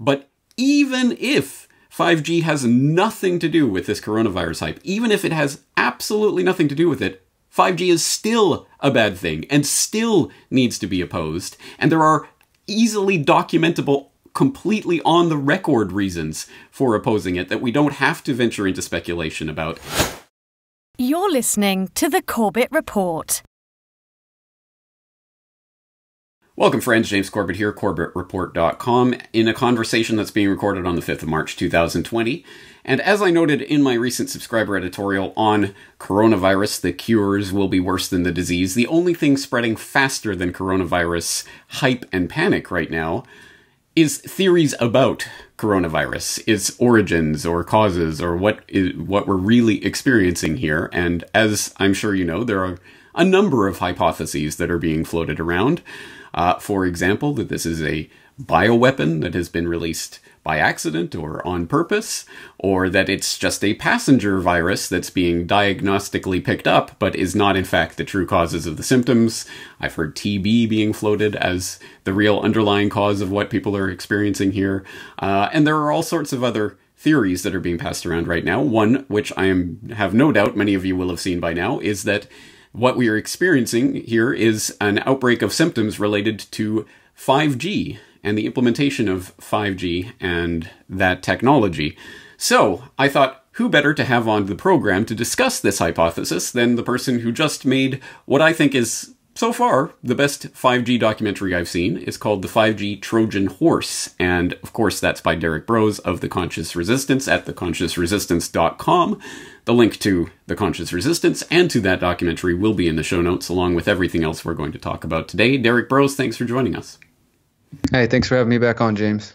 But even if 5G has nothing to do with this coronavirus hype, even if it has absolutely nothing to do with it, 5G is still a bad thing and still needs to be opposed. And there are easily documentable, completely on the record reasons for opposing it that we don't have to venture into speculation about. You're listening to the Corbett Report. Welcome, friends. James Corbett here, CorbettReport.com, in a conversation that's being recorded on the 5th of March 2020. And as I noted in my recent subscriber editorial on coronavirus, the cures will be worse than the disease. The only thing spreading faster than coronavirus hype and panic right now is theories about coronavirus, its origins or causes, or what is, what we're really experiencing here. And as I'm sure you know, there are a number of hypotheses that are being floated around. Uh, for example, that this is a bioweapon that has been released by accident or on purpose, or that it's just a passenger virus that's being diagnostically picked up but is not in fact the true causes of the symptoms. I've heard TB being floated as the real underlying cause of what people are experiencing here. Uh, and there are all sorts of other theories that are being passed around right now. One, which I am, have no doubt many of you will have seen by now, is that what we are experiencing here is an outbreak of symptoms related to 5G and the implementation of 5G and that technology. So I thought, who better to have on the program to discuss this hypothesis than the person who just made what I think is so far, the best 5G documentary I've seen is called The 5G Trojan Horse. And of course, that's by Derrick Broze of The Conscious Resistance at theconsciousresistance.com. The link to The Conscious Resistance and to that documentary will be in the show notes, along with everything else we're going to talk about today. Derrick Broze, thanks for joining us. Hey, thanks for having me back on, James.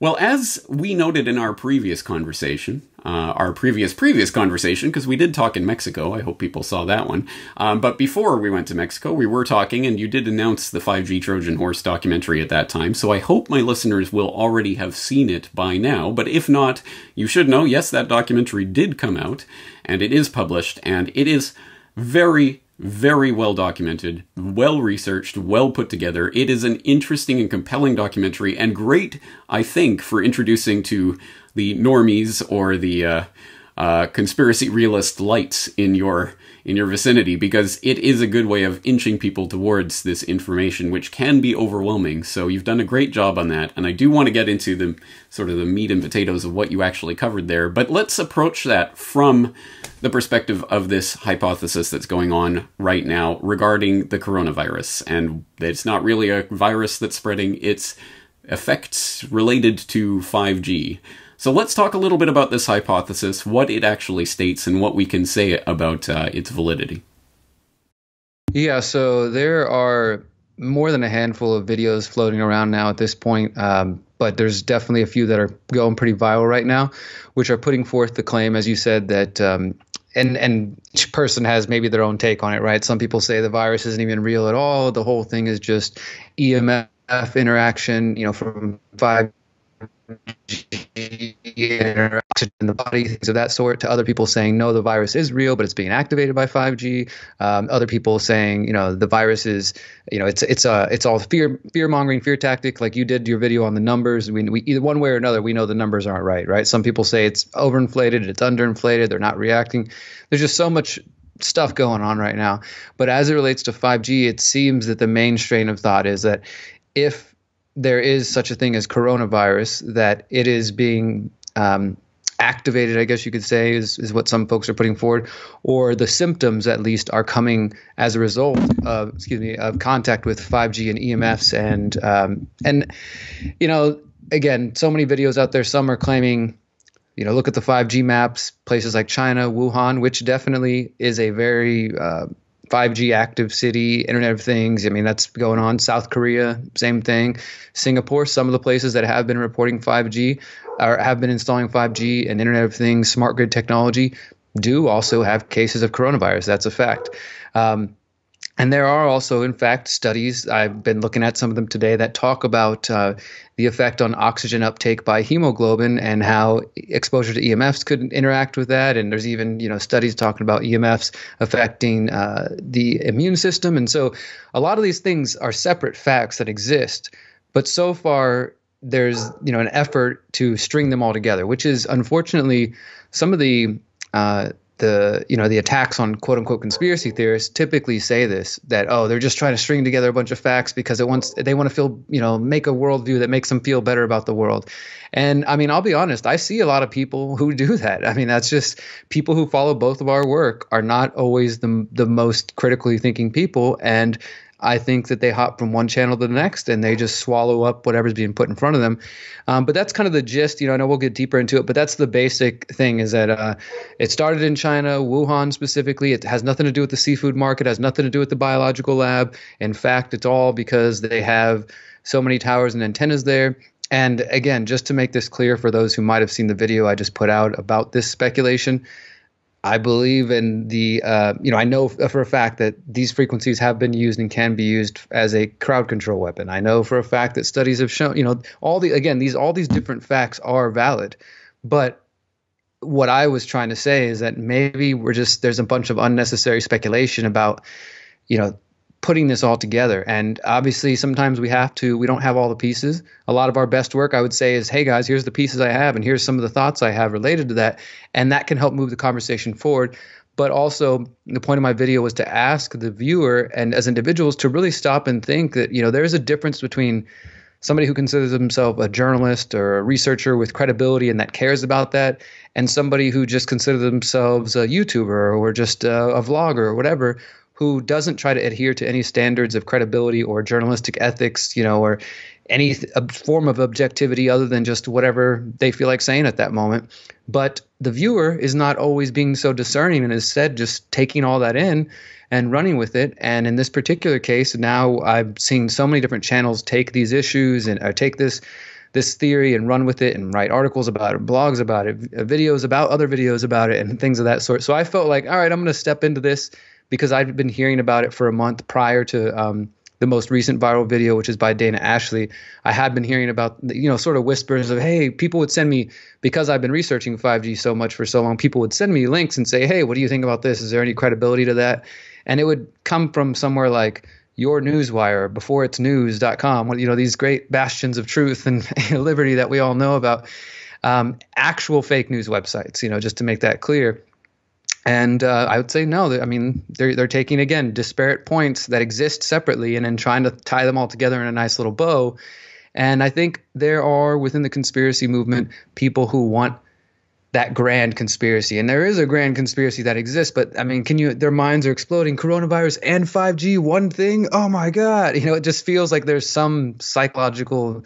Well, as we noted in our previous conversation, uh, our previous previous conversation, because we did talk in Mexico. I hope people saw that one. Um, but before we went to Mexico, we were talking, and you did announce the 5G Trojan Horse documentary at that time. So I hope my listeners will already have seen it by now. But if not, you should know yes, that documentary did come out, and it is published, and it is very, very well documented, well researched, well put together. It is an interesting and compelling documentary, and great, I think, for introducing to the normies or the uh, uh, conspiracy realist lights in your in your vicinity because it is a good way of inching people towards this information, which can be overwhelming. So you've done a great job on that, and I do want to get into the sort of the meat and potatoes of what you actually covered there. But let's approach that from the perspective of this hypothesis that's going on right now regarding the coronavirus, and it's not really a virus that's spreading; it's effects related to 5G. So let's talk a little bit about this hypothesis, what it actually states, and what we can say about uh, its validity. Yeah, so there are more than a handful of videos floating around now at this point, um, but there's definitely a few that are going pretty viral right now, which are putting forth the claim, as you said, that um, and and each person has maybe their own take on it, right? Some people say the virus isn't even real at all. The whole thing is just EMF interaction, you know, from in the body, things of that sort, to other people saying, no, the virus is real, but it's being activated by 5G. Um, other people saying, you know, the virus is, you know, it's it's a it's all fear fear mongering, fear tactic. Like you did your video on the numbers. We, we either one way or another, we know the numbers aren't right, right? Some people say it's overinflated, it's underinflated, they're not reacting. There's just so much stuff going on right now. But as it relates to 5G, it seems that the main strain of thought is that if there is such a thing as coronavirus, that it is being um, activated, I guess you could say, is, is what some folks are putting forward, or the symptoms at least are coming as a result of, excuse me, of contact with 5G and EMFs, and um, and you know, again, so many videos out there. Some are claiming, you know, look at the 5G maps, places like China, Wuhan, which definitely is a very uh, 5G active city, Internet of Things. I mean, that's going on. South Korea, same thing. Singapore, some of the places that have been reporting 5G or have been installing 5G and Internet of Things, smart grid technology, do also have cases of coronavirus. That's a fact. Um, and there are also, in fact, studies, I've been looking at some of them today, that talk about uh, the effect on oxygen uptake by hemoglobin and how exposure to EMFs could interact with that. And there's even, you know, studies talking about EMFs affecting uh, the immune system. And so a lot of these things are separate facts that exist. But so far, there's you know an effort to string them all together, which is unfortunately some of the uh, the you know the attacks on quote unquote conspiracy theorists typically say this that oh they're just trying to string together a bunch of facts because it wants they want to feel you know make a worldview that makes them feel better about the world. And i mean i'll be honest i see a lot of people who do that. I mean that's just people who follow both of our work are not always the the most critically thinking people. And I think that they hop from one channel to the next and they just swallow up whatever's being put in front of them. Um, but that's kind of the gist. You know, I know we'll get deeper into it, but that's the basic thing is that uh, it started in China, Wuhan specifically. It has nothing to do with the seafood market, has nothing to do with the biological lab. In fact, it's all because they have so many towers and antennas there. And again, just to make this clear for those who might have seen the video I just put out about this speculation, I believe in the, uh, you know, I know for a fact that these frequencies have been used and can be used as a crowd control weapon. I know for a fact that studies have shown, you know, all the, again, these, all these different facts are valid. But what I was trying to say is that maybe we're just, there's a bunch of unnecessary speculation about, you know, putting this all together. And obviously, sometimes we have to, we don't have all the pieces. A lot of our best work, I would say, is hey guys, here's the pieces I have, and here's some of the thoughts I have related to that. And that can help move the conversation forward. But also, the point of my video was to ask the viewer and as individuals to really stop and think that, you know, there's a difference between somebody who considers themselves a journalist or a researcher with credibility and that cares about that, and somebody who just considers themselves a YouTuber or just a, a vlogger or whatever who doesn't try to adhere to any standards of credibility or journalistic ethics, you know, or any th- form of objectivity other than just whatever they feel like saying at that moment. But the viewer is not always being so discerning and instead just taking all that in and running with it. And in this particular case, now I've seen so many different channels take these issues and or take this this theory and run with it and write articles about it, blogs about it, uh, videos about other videos about it, and things of that sort. So I felt like, all right, I'm going to step into this because I'd been hearing about it for a month prior to um, the most recent viral video, which is by Dana Ashlie. I had been hearing about, you know, sort of whispers of, hey, people would send me, because I've been researching 5G so much for so long, people would send me links and say, hey, what do you think about this? Is there any credibility to that? And it would come from somewhere like, your newswire before it's news.com you know these great bastions of truth and liberty that we all know about um, actual fake news websites you know just to make that clear and uh, I would say no. I mean, they're they're taking again disparate points that exist separately and then trying to tie them all together in a nice little bow. And I think there are within the conspiracy movement people who want that grand conspiracy, and there is a grand conspiracy that exists. But I mean, can you? Their minds are exploding. Coronavirus and 5G, one thing. Oh my God! You know, it just feels like there's some psychological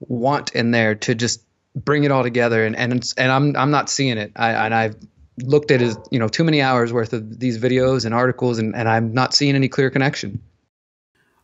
want in there to just bring it all together and and and I'm I'm not seeing it. I and I've looked at his, you know, too many hours worth of these videos and articles, and, and I'm not seeing any clear connection.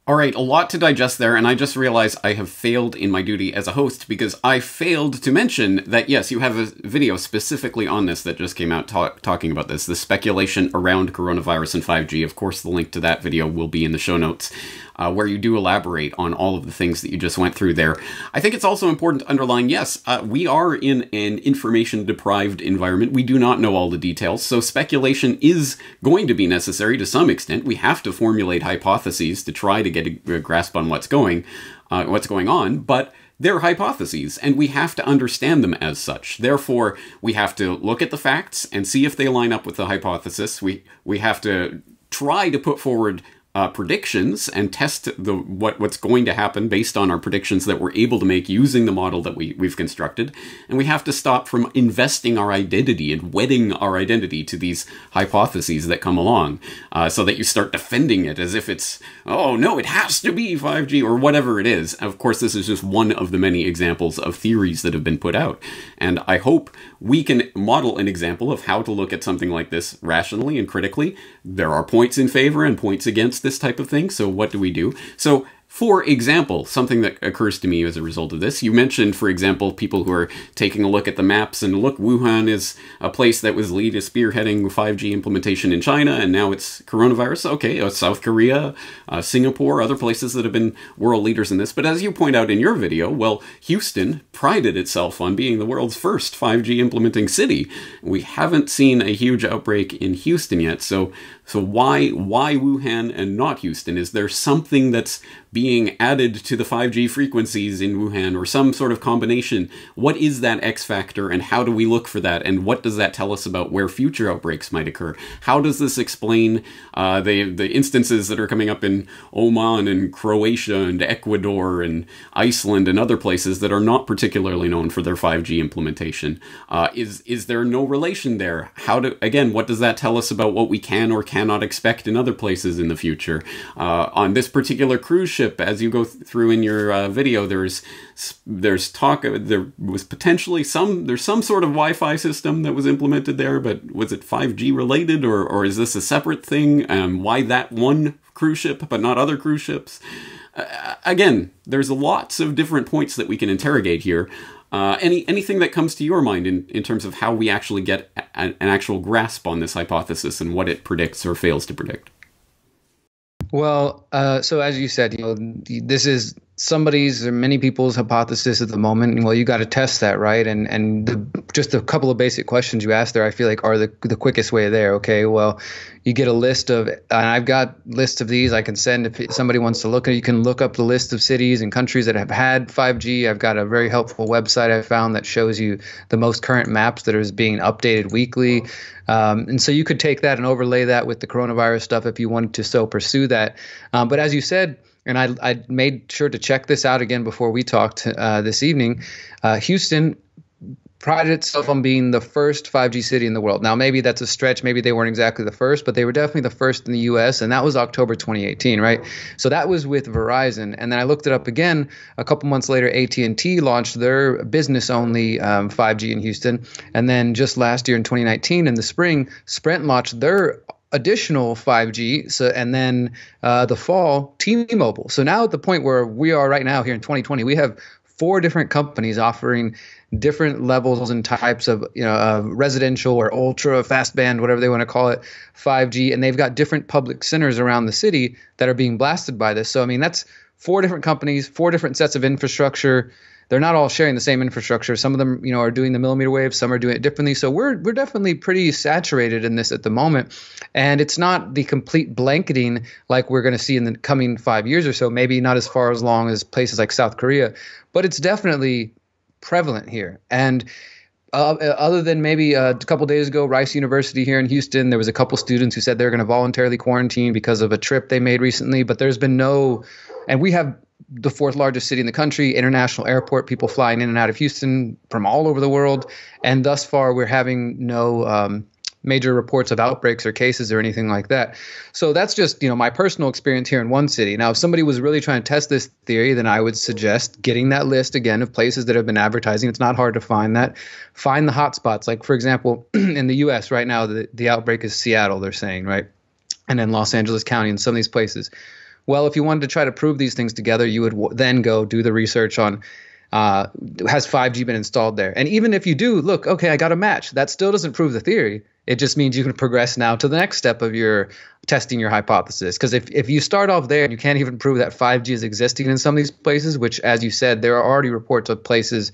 All right, a lot to digest there, and I just realized I have failed in my duty as a host because I failed to mention that, yes, you have a video specifically on this that just came out talk, talking about this the speculation around coronavirus and 5G. Of course, the link to that video will be in the show notes uh, where you do elaborate on all of the things that you just went through there. I think it's also important to underline yes, uh, we are in an information deprived environment. We do not know all the details, so speculation is going to be necessary to some extent. We have to formulate hypotheses to try to get a, a grasp on what's going, uh, what's going on, but they're hypotheses, and we have to understand them as such. Therefore, we have to look at the facts and see if they line up with the hypothesis. We we have to try to put forward uh, predictions and test the what what's going to happen based on our predictions that we're able to make using the model that we, we've constructed. And we have to stop from investing our identity and wedding our identity to these hypotheses that come along uh, so that you start defending it as if it's, oh no, it has to be 5G or whatever it is. Of course, this is just one of the many examples of theories that have been put out. And I hope we can model an example of how to look at something like this rationally and critically. There are points in favor and points against this type of thing. So what do we do? So for example, something that occurs to me as a result of this, you mentioned, for example, people who are taking a look at the maps and look, Wuhan is a place that was lead spearheading 5G implementation in China, and now it's coronavirus. Okay, uh, South Korea, uh, Singapore, other places that have been world leaders in this. But as you point out in your video, well, Houston prided itself on being the world's first 5G implementing city. We haven't seen a huge outbreak in Houston yet, so So why why Wuhan and not Houston? Is there something that's being added to the 5G frequencies in Wuhan or some sort of combination? What is that X factor and how do we look for that? And what does that tell us about where future outbreaks might occur? How does this explain uh, the the instances that are coming up in Oman and Croatia and Ecuador and Iceland and other places that are not particularly known for their 5G implementation? Uh, is is there no relation there? How do again? What does that tell us about what we can or cannot expect in other places in the future? Uh, on this particular cruise ship, as you go th- through in your uh, video, there's there's talk. Of there was potentially some there's some sort of Wi-Fi system that was implemented there, but was it 5G related or or is this a separate thing? Um, why that one cruise ship but not other cruise ships? Uh, again, there's lots of different points that we can interrogate here. Uh, any anything that comes to your mind in, in terms of how we actually get a, an actual grasp on this hypothesis and what it predicts or fails to predict? Well, uh, so as you said, you know, this is somebody's or many people's hypothesis at the moment. Well, you got to test that, right? And and the, just a couple of basic questions you asked there, I feel like are the the quickest way there. Okay, well, you get a list of, and I've got lists of these I can send if somebody wants to look at. You can look up the list of cities and countries that have had 5G. I've got a very helpful website I found that shows you the most current maps that are being updated weekly. Um, and so you could take that and overlay that with the coronavirus stuff if you wanted to so pursue that. Um, but as you said, and I, I made sure to check this out again before we talked uh, this evening. Uh, Houston prided itself on being the first 5G city in the world. Now, maybe that's a stretch. Maybe they weren't exactly the first, but they were definitely the first in the U.S., and that was October 2018, right? So that was with Verizon, and then I looked it up again a couple months later. AT&T launched their business-only um, 5G in Houston, and then just last year in 2019, in the spring, Sprint launched their additional 5G. So and then uh, the fall, T-Mobile. So now at the point where we are right now here in 2020, we have four different companies offering different levels and types of you know uh, residential or ultra fast band whatever they want to call it 5G and they've got different public centers around the city that are being blasted by this so I mean that's four different companies four different sets of infrastructure they're not all sharing the same infrastructure. Some of them, you know, are doing the millimeter wave, some are doing it differently. So we're we're definitely pretty saturated in this at the moment. And it's not the complete blanketing like we're going to see in the coming 5 years or so, maybe not as far as long as places like South Korea, but it's definitely prevalent here. And uh, other than maybe uh, a couple days ago, Rice University here in Houston, there was a couple students who said they're going to voluntarily quarantine because of a trip they made recently. But there's been no, and we have the fourth largest city in the country, international airport, people flying in and out of Houston from all over the world. And thus far, we're having no um, major reports of outbreaks or cases or anything like that. So that's just, you know, my personal experience here in one city. Now, if somebody was really trying to test this theory, then I would suggest getting that list again of places that have been advertising. It's not hard to find that. Find the hotspots. Like, for example, in the US right now, the, the outbreak is Seattle, they're saying, right? And then Los Angeles County and some of these places. Well, if you wanted to try to prove these things together, you would w- then go do the research on uh, has 5G been installed there? And even if you do, look, okay, I got a match. That still doesn't prove the theory. It just means you can progress now to the next step of your testing your hypothesis. Because if, if you start off there and you can't even prove that 5G is existing in some of these places, which, as you said, there are already reports of places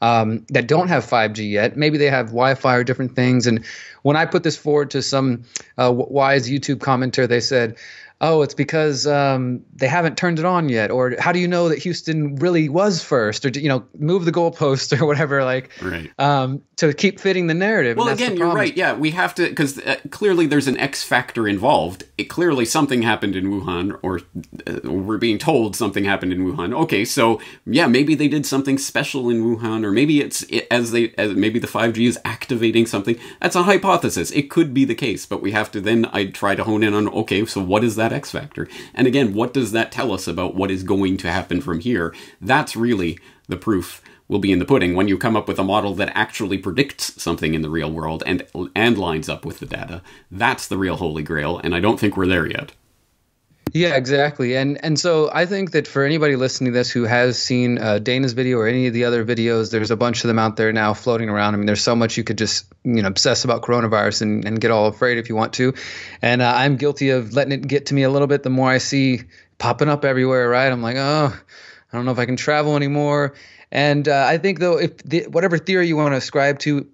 um, that don't have 5G yet. Maybe they have Wi-Fi or different things. And when I put this forward to some uh, wise YouTube commenter, they said, oh, it's because um, they haven't turned it on yet, or how do you know that Houston really was first, or you know, move the goalpost or whatever, like, right. um, to keep fitting the narrative. Well, again, you're right. Yeah, we have to because uh, clearly there's an X factor involved. It clearly something happened in Wuhan, or uh, we're being told something happened in Wuhan. Okay, so yeah, maybe they did something special in Wuhan, or maybe it's it, as they as maybe the 5G is activating something. That's a hypothesis. It could be the case, but we have to then I try to hone in on okay, so what is that that X factor. And again, what does that tell us about what is going to happen from here? That's really the proof will be in the pudding when you come up with a model that actually predicts something in the real world and and lines up with the data. That's the real holy grail, and I don't think we're there yet. Yeah, exactly. And and so I think that for anybody listening to this who has seen uh, Dana's video or any of the other videos, there's a bunch of them out there now floating around. I mean, there's so much you could just you know obsess about coronavirus and, and get all afraid if you want to. And uh, I'm guilty of letting it get to me a little bit. The more I see popping up everywhere, right? I'm like, oh, I don't know if I can travel anymore. And uh, I think though, if the, whatever theory you want to ascribe to,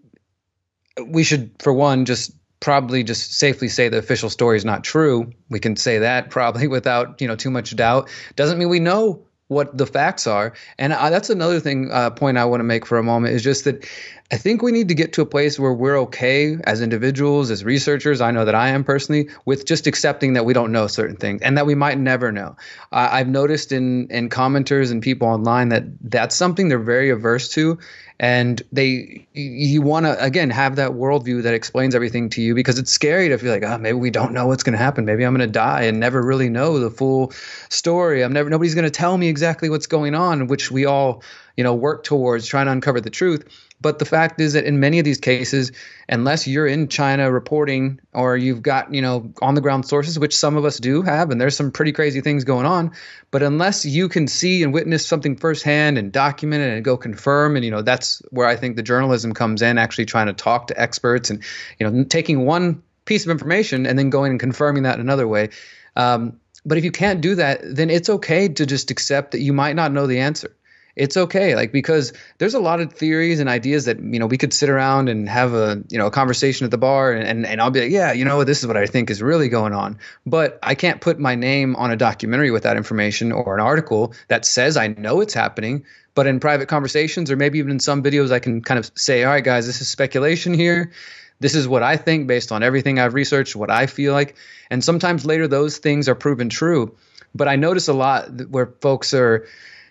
we should for one just probably just safely say the official story is not true. We can say that probably without you know too much doubt. Doesn't mean we know what the facts are. And I, that's another thing uh, point I want to make for a moment is just that I think we need to get to a place where we're okay as individuals, as researchers. I know that I am personally with just accepting that we don't know certain things and that we might never know. Uh, I've noticed in in commenters and people online that that's something they're very averse to, and they you want to again have that worldview that explains everything to you because it's scary to feel like oh maybe we don't know what's going to happen maybe i'm going to die and never really know the full story i'm never nobody's going to tell me exactly what's going on which we all you know work towards trying to uncover the truth but the fact is that in many of these cases, unless you're in China reporting or you've got, you know, on the ground sources, which some of us do have, and there's some pretty crazy things going on, but unless you can see and witness something firsthand and document it and go confirm, and, you know, that's where I think the journalism comes in, actually trying to talk to experts and, you know, taking one piece of information and then going and confirming that another way. Um, but if you can't do that, then it's okay to just accept that you might not know the answer it's okay like because there's a lot of theories and ideas that you know we could sit around and have a you know a conversation at the bar and, and, and i'll be like yeah you know this is what i think is really going on. But i can't put my name on a documentary with that information or an article that says i know it's happening but in private conversations or maybe even in some videos i can kind of say all right guys this is speculation here. This is what i think based on everything i've researched what i feel like. And sometimes later those things are proven true but i notice a lot where folks are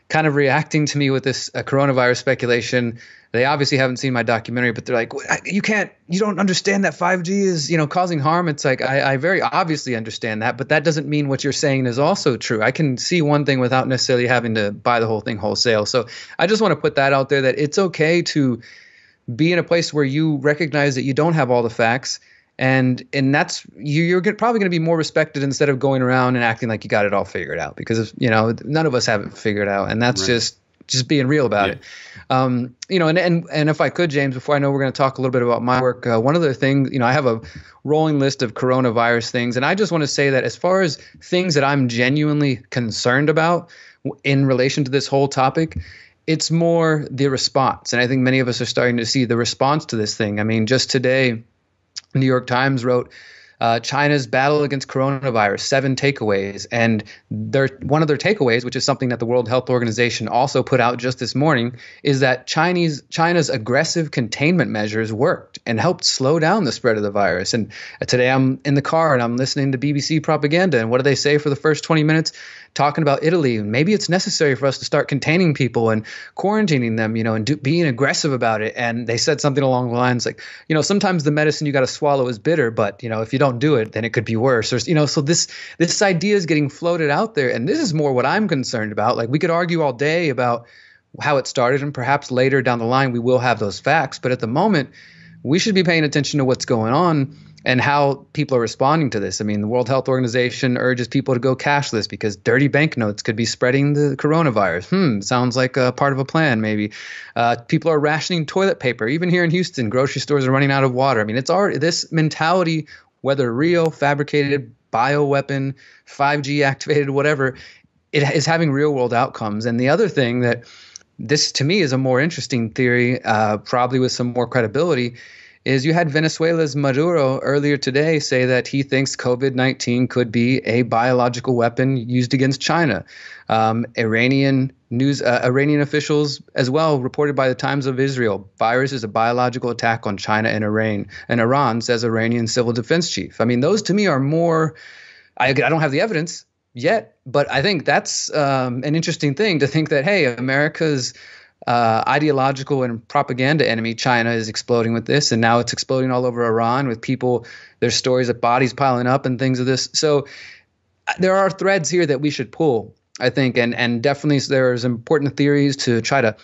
kind of reacting to me with this uh, coronavirus speculation. They obviously haven't seen my documentary, but they're like, "You can't, you don't understand that 5G is, you know, causing harm." It's like I, I very obviously understand that, but that doesn't mean what you're saying is also true. I can see one thing without necessarily having to buy the whole thing wholesale. So I just want to put that out there that it's okay to be in a place where you recognize that you don't have all the facts and and that's you, are probably going to be more respected instead of going around and acting like you got it all figured out because you know none of us have it figured out. And that's right. just just being real about yeah. it. Um, you know and, and and if i could james before i know we're going to talk a little bit about my work uh, one of the things you know i have a rolling list of coronavirus things. And i just want to say that as far as things that i'm genuinely concerned about in relation to this whole topic it's more the response. And i think many of us are starting to see the response to this thing. I mean just today New York Times wrote uh, China's battle against coronavirus, seven takeaways. And their, one of their takeaways, which is something that the World Health Organization also put out just this morning, is that Chinese China's aggressive containment measures worked and helped slow down the spread of the virus. And today I'm in the car and I'm listening to BBC propaganda. And what do they say for the first 20 minutes? Talking about Italy. Maybe it's necessary for us to start containing people and quarantining them, you know, and do, being aggressive about it. And they said something along the lines like, you know, sometimes the medicine you got to swallow is bitter, but you know, if you don't do it, then it could be worse. Or you know, so this this idea is getting floated out there, and this is more what I'm concerned about. Like we could argue all day about how it started, and perhaps later down the line we will have those facts. But at the moment, we should be paying attention to what's going on and how people are responding to this. I mean, the World Health Organization urges people to go cashless because dirty banknotes could be spreading the coronavirus. Hmm, sounds like a part of a plan, maybe. Uh, people are rationing toilet paper. Even here in Houston, grocery stores are running out of water. I mean, it's already this mentality, whether real, fabricated, bioweapon, 5G activated, whatever, it is having real world outcomes. And the other thing that this to me is a more interesting theory, uh, probably with some more credibility is you had Venezuela's Maduro earlier today say that he thinks COVID 19 could be a biological weapon used against China. Um, Iranian news, uh, Iranian officials as well reported by the Times of Israel, virus is a biological attack on China and Iran. And Iran says Iranian civil defense chief. I mean, those to me are more. I, I don't have the evidence yet, but I think that's um, an interesting thing to think that hey, America's uh, ideological and propaganda enemy, China, is exploding with this, and now it's exploding all over Iran with people. There's stories of bodies piling up and things of this. So uh, there are threads here that we should pull, I think, and and definitely there's important theories to try to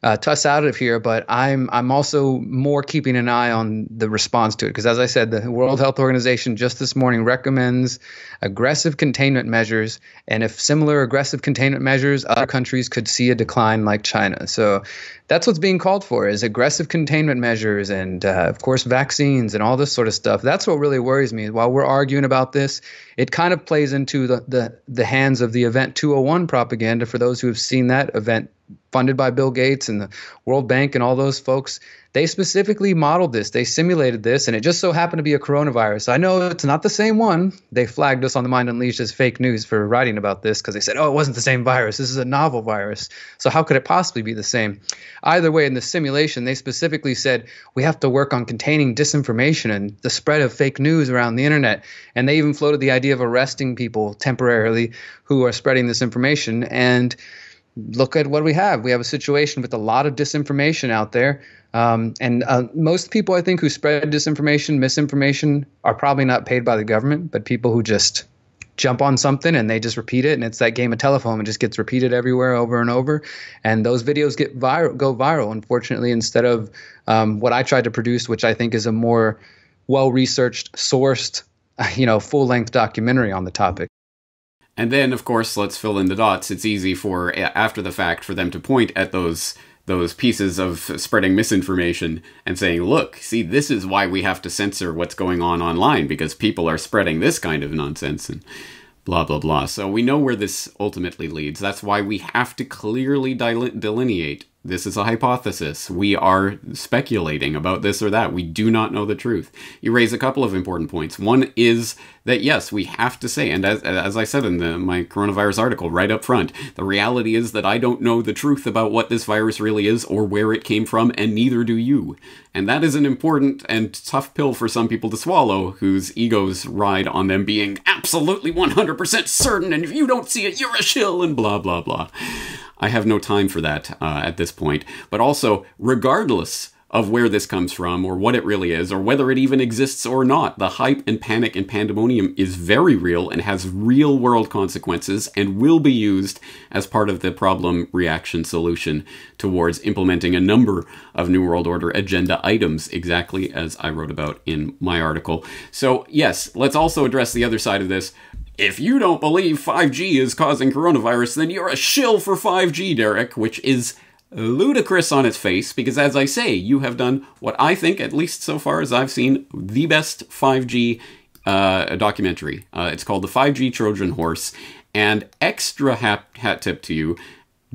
uh, tuss out of here, but I'm I'm also more keeping an eye on the response to it because, as I said, the World Health Organization just this morning recommends aggressive containment measures, and if similar aggressive containment measures, other countries could see a decline like China. So that's what's being called for: is aggressive containment measures, and uh, of course, vaccines and all this sort of stuff. That's what really worries me. While we're arguing about this, it kind of plays into the the, the hands of the Event 201 propaganda for those who have seen that event funded by Bill Gates and the World Bank and all those folks, they specifically modeled this. They simulated this, and it just so happened to be a coronavirus. I know it's not the same one. They flagged us on the Mind Unleashed as fake news for writing about this because they said, oh, it wasn't the same virus. This is a novel virus. So how could it possibly be the same? Either way, in the simulation, they specifically said we have to work on containing disinformation and the spread of fake news around the internet. And they even floated the idea of arresting people temporarily who are spreading this information. And look at what we have. We have a situation with a lot of disinformation out there. Um, and uh, most people, I think, who spread disinformation, misinformation, are probably not paid by the government, but people who just jump on something and they just repeat it. And it's that game of telephone. It just gets repeated everywhere over and over. And those videos get viral, go viral, unfortunately, instead of um, what I tried to produce, which I think is a more well researched, sourced, you know, full length documentary on the topic. And then, of course, let's fill in the dots. It's easy for after the fact for them to point at those those pieces of spreading misinformation and saying, "Look, see, this is why we have to censor what's going on online because people are spreading this kind of nonsense." And blah blah blah. So we know where this ultimately leads. That's why we have to clearly delineate this is a hypothesis. We are speculating about this or that. We do not know the truth. You raise a couple of important points. One is that yes, we have to say, and as, as I said in the, my coronavirus article right up front, the reality is that I don't know the truth about what this virus really is or where it came from, and neither do you. And that is an important and tough pill for some people to swallow whose egos ride on them being absolutely 100% certain, and if you don't see it, you're a shill, and blah, blah, blah. I have no time for that uh, at this point. But also, regardless of where this comes from or what it really is or whether it even exists or not. The hype and panic and pandemonium is very real and has real world consequences and will be used as part of the problem reaction solution towards implementing a number of New World Order agenda items, exactly as I wrote about in my article. So, yes, let's also address the other side of this if you don't believe 5G is causing coronavirus, then you're a shill for 5G, Derrick, which is ludicrous on its face because, as I say, you have done what I think, at least so far as I've seen, the best 5G uh, documentary. Uh, it's called The 5G Trojan Horse. And extra hat, hat tip to you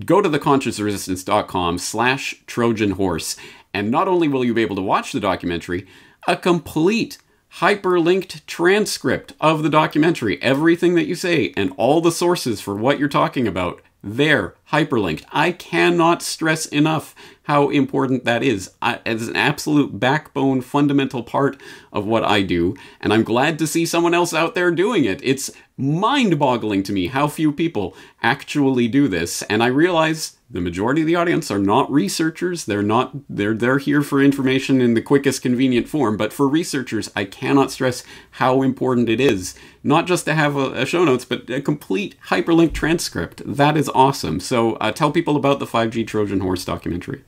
go to theconsciousresistance.com slash Trojan Horse. And not only will you be able to watch the documentary, a complete hyperlinked transcript of the documentary, everything that you say, and all the sources for what you're talking about there, hyperlinked. I cannot stress enough how important that is. It's an absolute backbone, fundamental part of what I do, and I'm glad to see someone else out there doing it. It's mind boggling to me how few people actually do this, and I realize the majority of the audience are not researchers they're not they're they're here for information in the quickest convenient form but for researchers i cannot stress how important it is not just to have a, a show notes but a complete hyperlink transcript that is awesome so uh, tell people about the 5g trojan horse documentary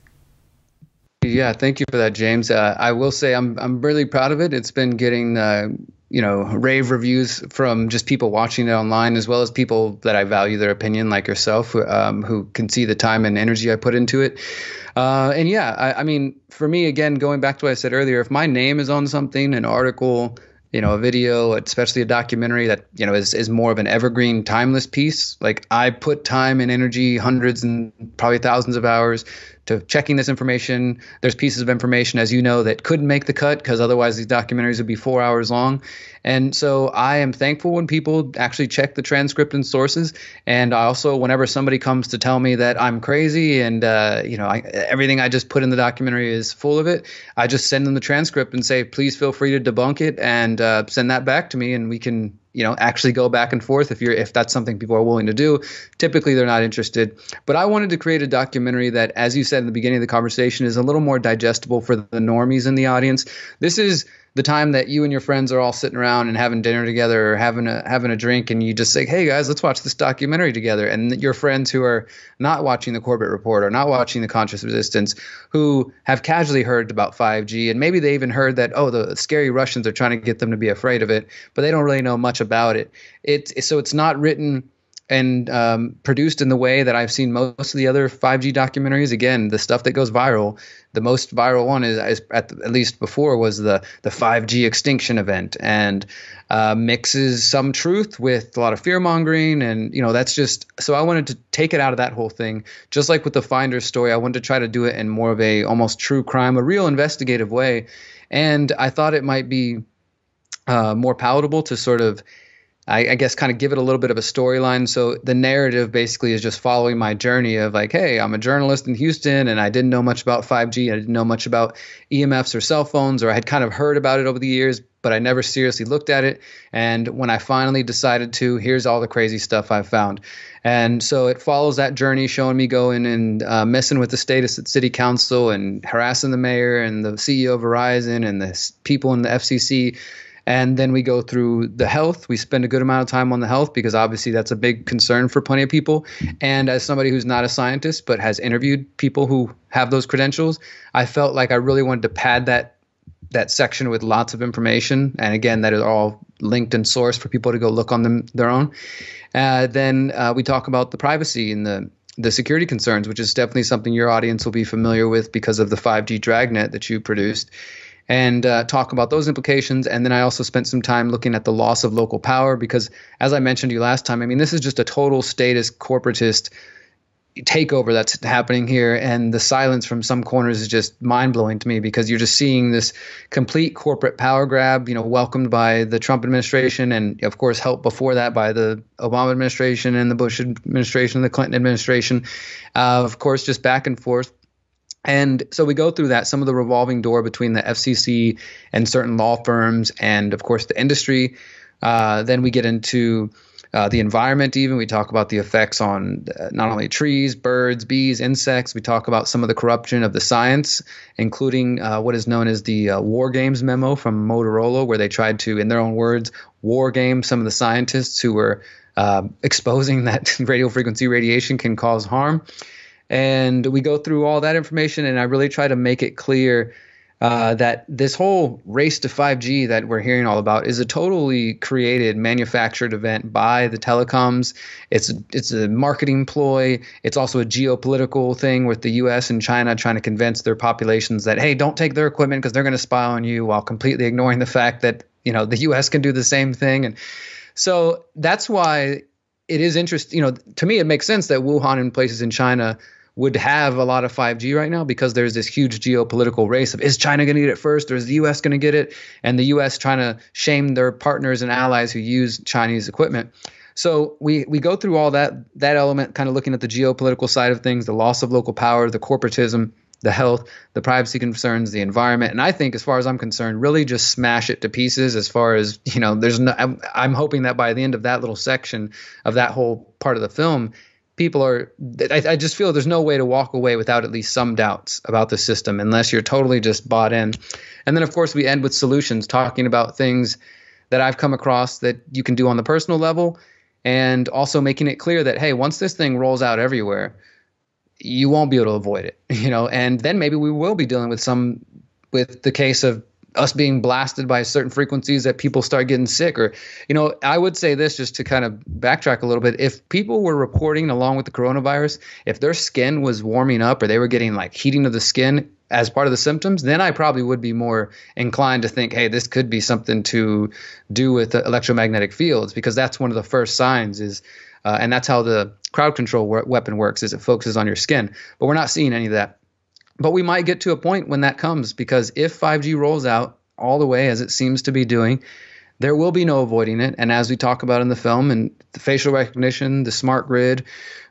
yeah, thank you for that, James. Uh, I will say I'm I'm really proud of it. It's been getting uh, you know rave reviews from just people watching it online as well as people that i value their opinion like yourself um, who can see the time and energy i put into it uh, and yeah I, I, mean for me again going back to what i said earlier if my name is on something an article you know a video especially a documentary that you know is, is more of an evergreen timeless piece. Like i put time and energy hundreds and probably thousands of hours to checking this information. There's pieces of information, as you know, that couldn't make the cut because otherwise these documentaries would be four hours long. And so I am thankful when people actually check the transcript and sources. And I also, whenever somebody comes to tell me that I'm crazy and uh, you know I, everything I just put in the documentary is full of it, I just send them the transcript and say, please feel free to debunk it and uh, send that back to me, and we can you know actually go back and forth if you're if that's something people are willing to do. Typically they're not interested. But i wanted to create a documentary that as you said in the beginning of the conversation is a little more digestible for the normies in the audience. This is the time that you and your friends are all sitting around and having dinner together or having a having a drink and you just say hey guys let's watch this documentary together. And your friends who are not watching the corbett report or not watching the conscious resistance who have casually heard about 5g and maybe they even heard that oh the scary russians are trying to get them to be afraid of it but they don't really know much about it. It so it's not written and um, produced in the way that I've seen most of the other 5G documentaries. Again, the stuff that goes viral, the most viral one is, is at, the, at, least before was the the 5G extinction event, and uh, mixes some truth with a lot of fear mongering, and you know that's just so I wanted to take it out of that whole thing. Just like with the Finder story, I wanted to try to do it in more of a almost true crime, a real investigative way, and I thought it might be uh, more palatable to sort of I, I, guess kind of give it a little bit of a storyline. So the narrative basically is just following my journey of like, hey, I'm a journalist in Houston and I didn't know much about 5G. I didn't know much about EMFs or cell phones, or I had kind of heard about it over the years, but I never seriously looked at it. And when I finally decided to, here's all the crazy stuff I've found. And so it follows that journey, showing me going and uh, messing with the status at city council and harassing the mayor and the CEO of Verizon and the people in the FCC and then we go through the health. We spend a good amount of time on the health because obviously that's a big concern for plenty of people. And as somebody who's not a scientist but has interviewed people who have those credentials, I felt like I really wanted to pad that that section with lots of information. And again, that is all linked and sourced for people to go look on them their own. Uh, then uh, we talk about the privacy and the the security concerns, which is definitely something your audience will be familiar with because of the 5G dragnet that you produced and uh, talk about those implications. And then I also spent some time looking at the loss of local power because, as I mentioned to you last time, I mean, this is just a total statist, corporatist takeover that's happening here. And the silence from some corners is just mind blowing to me because you're just seeing this complete corporate power grab, you know, welcomed by the Trump administration and, of course, helped before that by the Obama administration and the Bush administration, and the Clinton administration. Uh, of course, just back and forth and so we go through that, some of the revolving door between the FCC and certain law firms, and of course the industry. Uh, then we get into uh, the environment, even. We talk about the effects on uh, not only trees, birds, bees, insects. We talk about some of the corruption of the science, including uh, what is known as the uh, War Games memo from Motorola, where they tried to, in their own words, war game some of the scientists who were uh, exposing that radio frequency radiation can cause harm. And we go through all that information, and I really try to make it clear uh, that this whole race to 5G that we're hearing all about is a totally created, manufactured event by the telecoms. It's it's a marketing ploy. It's also a geopolitical thing with the U.S. and China trying to convince their populations that hey, don't take their equipment because they're going to spy on you, while completely ignoring the fact that you know the U.S. can do the same thing. And so that's why it is interesting. You know, to me, it makes sense that Wuhan and places in China would have a lot of 5G right now because there's this huge geopolitical race of is China going to get it first or is the US going to get it? And the US trying to shame their partners and allies who use Chinese equipment. So we we go through all that that element, kind of looking at the geopolitical side of things, the loss of local power, the corporatism, the health, the privacy concerns, the environment, and I think, as far as I'm concerned, really just smash it to pieces. As far as you know, there's no. I'm, I'm hoping that by the end of that little section of that whole part of the film, people are I, I, just feel there's no way to walk away without at least some doubts about the system unless you're totally just bought in. And then of course we end with solutions talking about things that i've come across that you can do on the personal level and also making it clear that hey once this thing rolls out everywhere you won't be able to avoid it you know? And then maybe we will be dealing with some with the case of us being blasted by certain frequencies that people start getting sick or you know i would say this just to kind of backtrack a little bit. If people were reporting along with the coronavirus if their skin was warming up or they were getting like heating of the skin as part of the symptoms then i probably would be more inclined to think hey this could be something to do with electromagnetic fields because that's one of the first signs is uh, and that's how the crowd control weapon works is it focuses on your skin. But we're not seeing any of that but we might get to a point when that comes because if 5G rolls out all the way as it seems to be doing, there will be no avoiding it. And as we talk about in the film, and the facial recognition, the smart grid,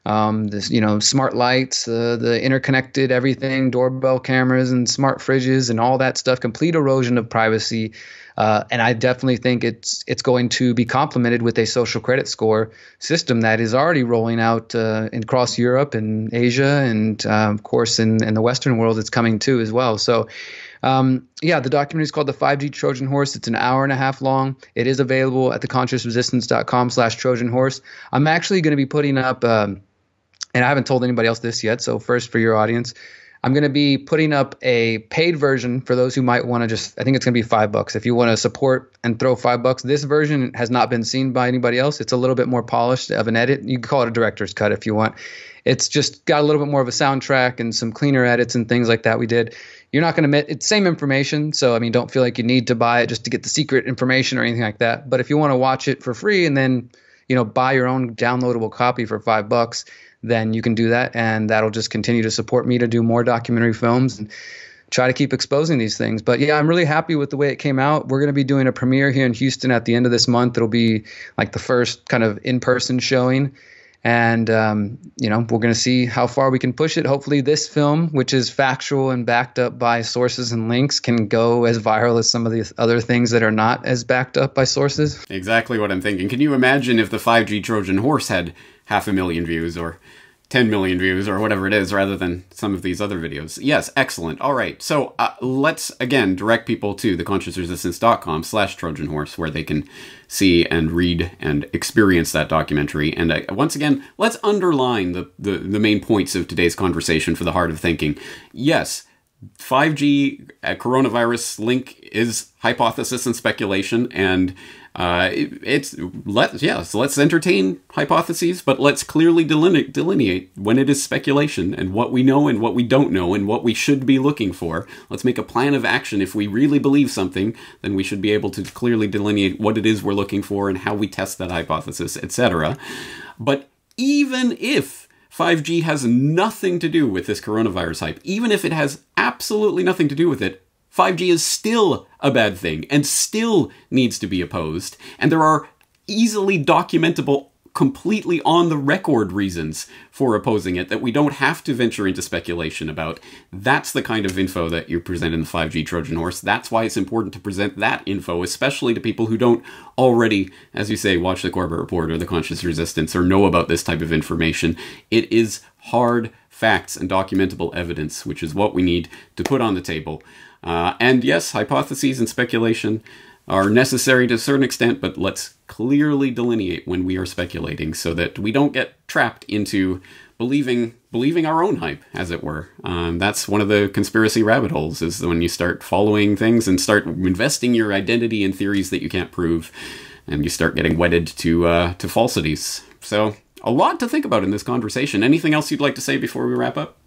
um, this you know smart lights, uh, the interconnected everything, doorbell cameras, and smart fridges, and all that stuff, complete erosion of privacy. Uh, and I definitely think it's it's going to be complemented with a social credit score system that is already rolling out uh, across Europe and Asia, and uh, of course in, in the Western world, it's coming too as well. So. Um, yeah, the documentary is called The 5G Trojan Horse. It's an hour and a half long. It is available at theconsciousresistance.com slash Trojan Horse. I'm actually going to be putting up, um, and I haven't told anybody else this yet, so first for your audience, I'm going to be putting up a paid version for those who might want to just, I think it's going to be five bucks. If you want to support and throw five bucks, this version has not been seen by anybody else. It's a little bit more polished of an edit. You can call it a director's cut if you want. It's just got a little bit more of a soundtrack and some cleaner edits and things like that we did. You're not going to it's same information, so I mean, don't feel like you need to buy it just to get the secret information or anything like that. But if you want to watch it for free and then, you know, buy your own downloadable copy for five bucks, then you can do that, and that'll just continue to support me to do more documentary films and try to keep exposing these things. But yeah, I'm really happy with the way it came out. We're going to be doing a premiere here in Houston at the end of this month. It'll be like the first kind of in-person showing and um, you know we're going to see how far we can push it hopefully this film which is factual and backed up by sources and links can go as viral as some of the other things that are not as backed up by sources exactly what i'm thinking can you imagine if the 5g trojan horse had half a million views or 10 million views or whatever it is rather than some of these other videos. Yes, excellent. All right. So uh, let's again direct people to theconsciousresistance.com slash Trojan Horse where they can see and read and experience that documentary. And uh, once again, let's underline the, the, the main points of today's conversation for the heart of thinking. Yes, 5G uh, coronavirus link is hypothesis and speculation, and uh, it, it's let yeah. So let's entertain hypotheses, but let's clearly delineate, delineate when it is speculation and what we know and what we don't know and what we should be looking for. Let's make a plan of action. If we really believe something, then we should be able to clearly delineate what it is we're looking for and how we test that hypothesis, etc. But even if 5G has nothing to do with this coronavirus hype, even if it has absolutely nothing to do with it, 5G is still a bad thing and still needs to be opposed. And there are easily documentable, completely on the record reasons for opposing it that we don't have to venture into speculation about. That's the kind of info that you present in the 5G Trojan Horse. That's why it's important to present that info, especially to people who don't already, as you say, watch the Corbett Report or the Conscious Resistance or know about this type of information. It is hard facts and documentable evidence, which is what we need to put on the table. Uh, and yes, hypotheses and speculation are necessary to a certain extent, but let's clearly delineate when we are speculating so that we don't get trapped into believing believing our own hype, as it were. Um, that's one of the conspiracy rabbit holes is when you start following things and start investing your identity in theories that you can't prove, and you start getting wedded to uh, to falsities. So a lot to think about in this conversation. Anything else you'd like to say before we wrap up?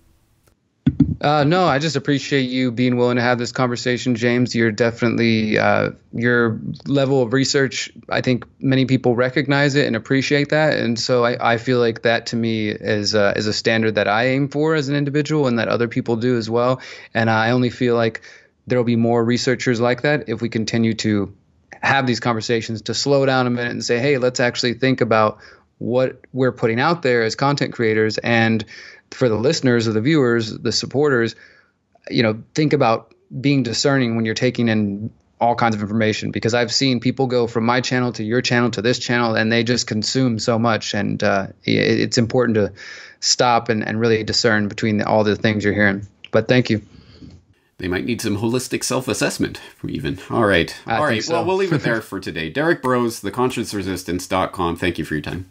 Uh, no, I just appreciate you being willing to have this conversation, James. You're definitely uh, your level of research. I think many people recognize it and appreciate that, and so I, I feel like that to me is uh, is a standard that I aim for as an individual, and that other people do as well. And I only feel like there will be more researchers like that if we continue to have these conversations to slow down a minute and say, hey, let's actually think about what we're putting out there as content creators and for the listeners or the viewers, the supporters, you know, think about being discerning when you're taking in all kinds of information because I've seen people go from my channel to your channel to this channel and they just consume so much. And uh, it's important to stop and, and really discern between all the things you're hearing. But thank you. They might need some holistic self assessment, even. All right. I all right. So. Well, we'll leave it there for today. Derrick Broze, theconsciousresistance.com. Thank you for your time.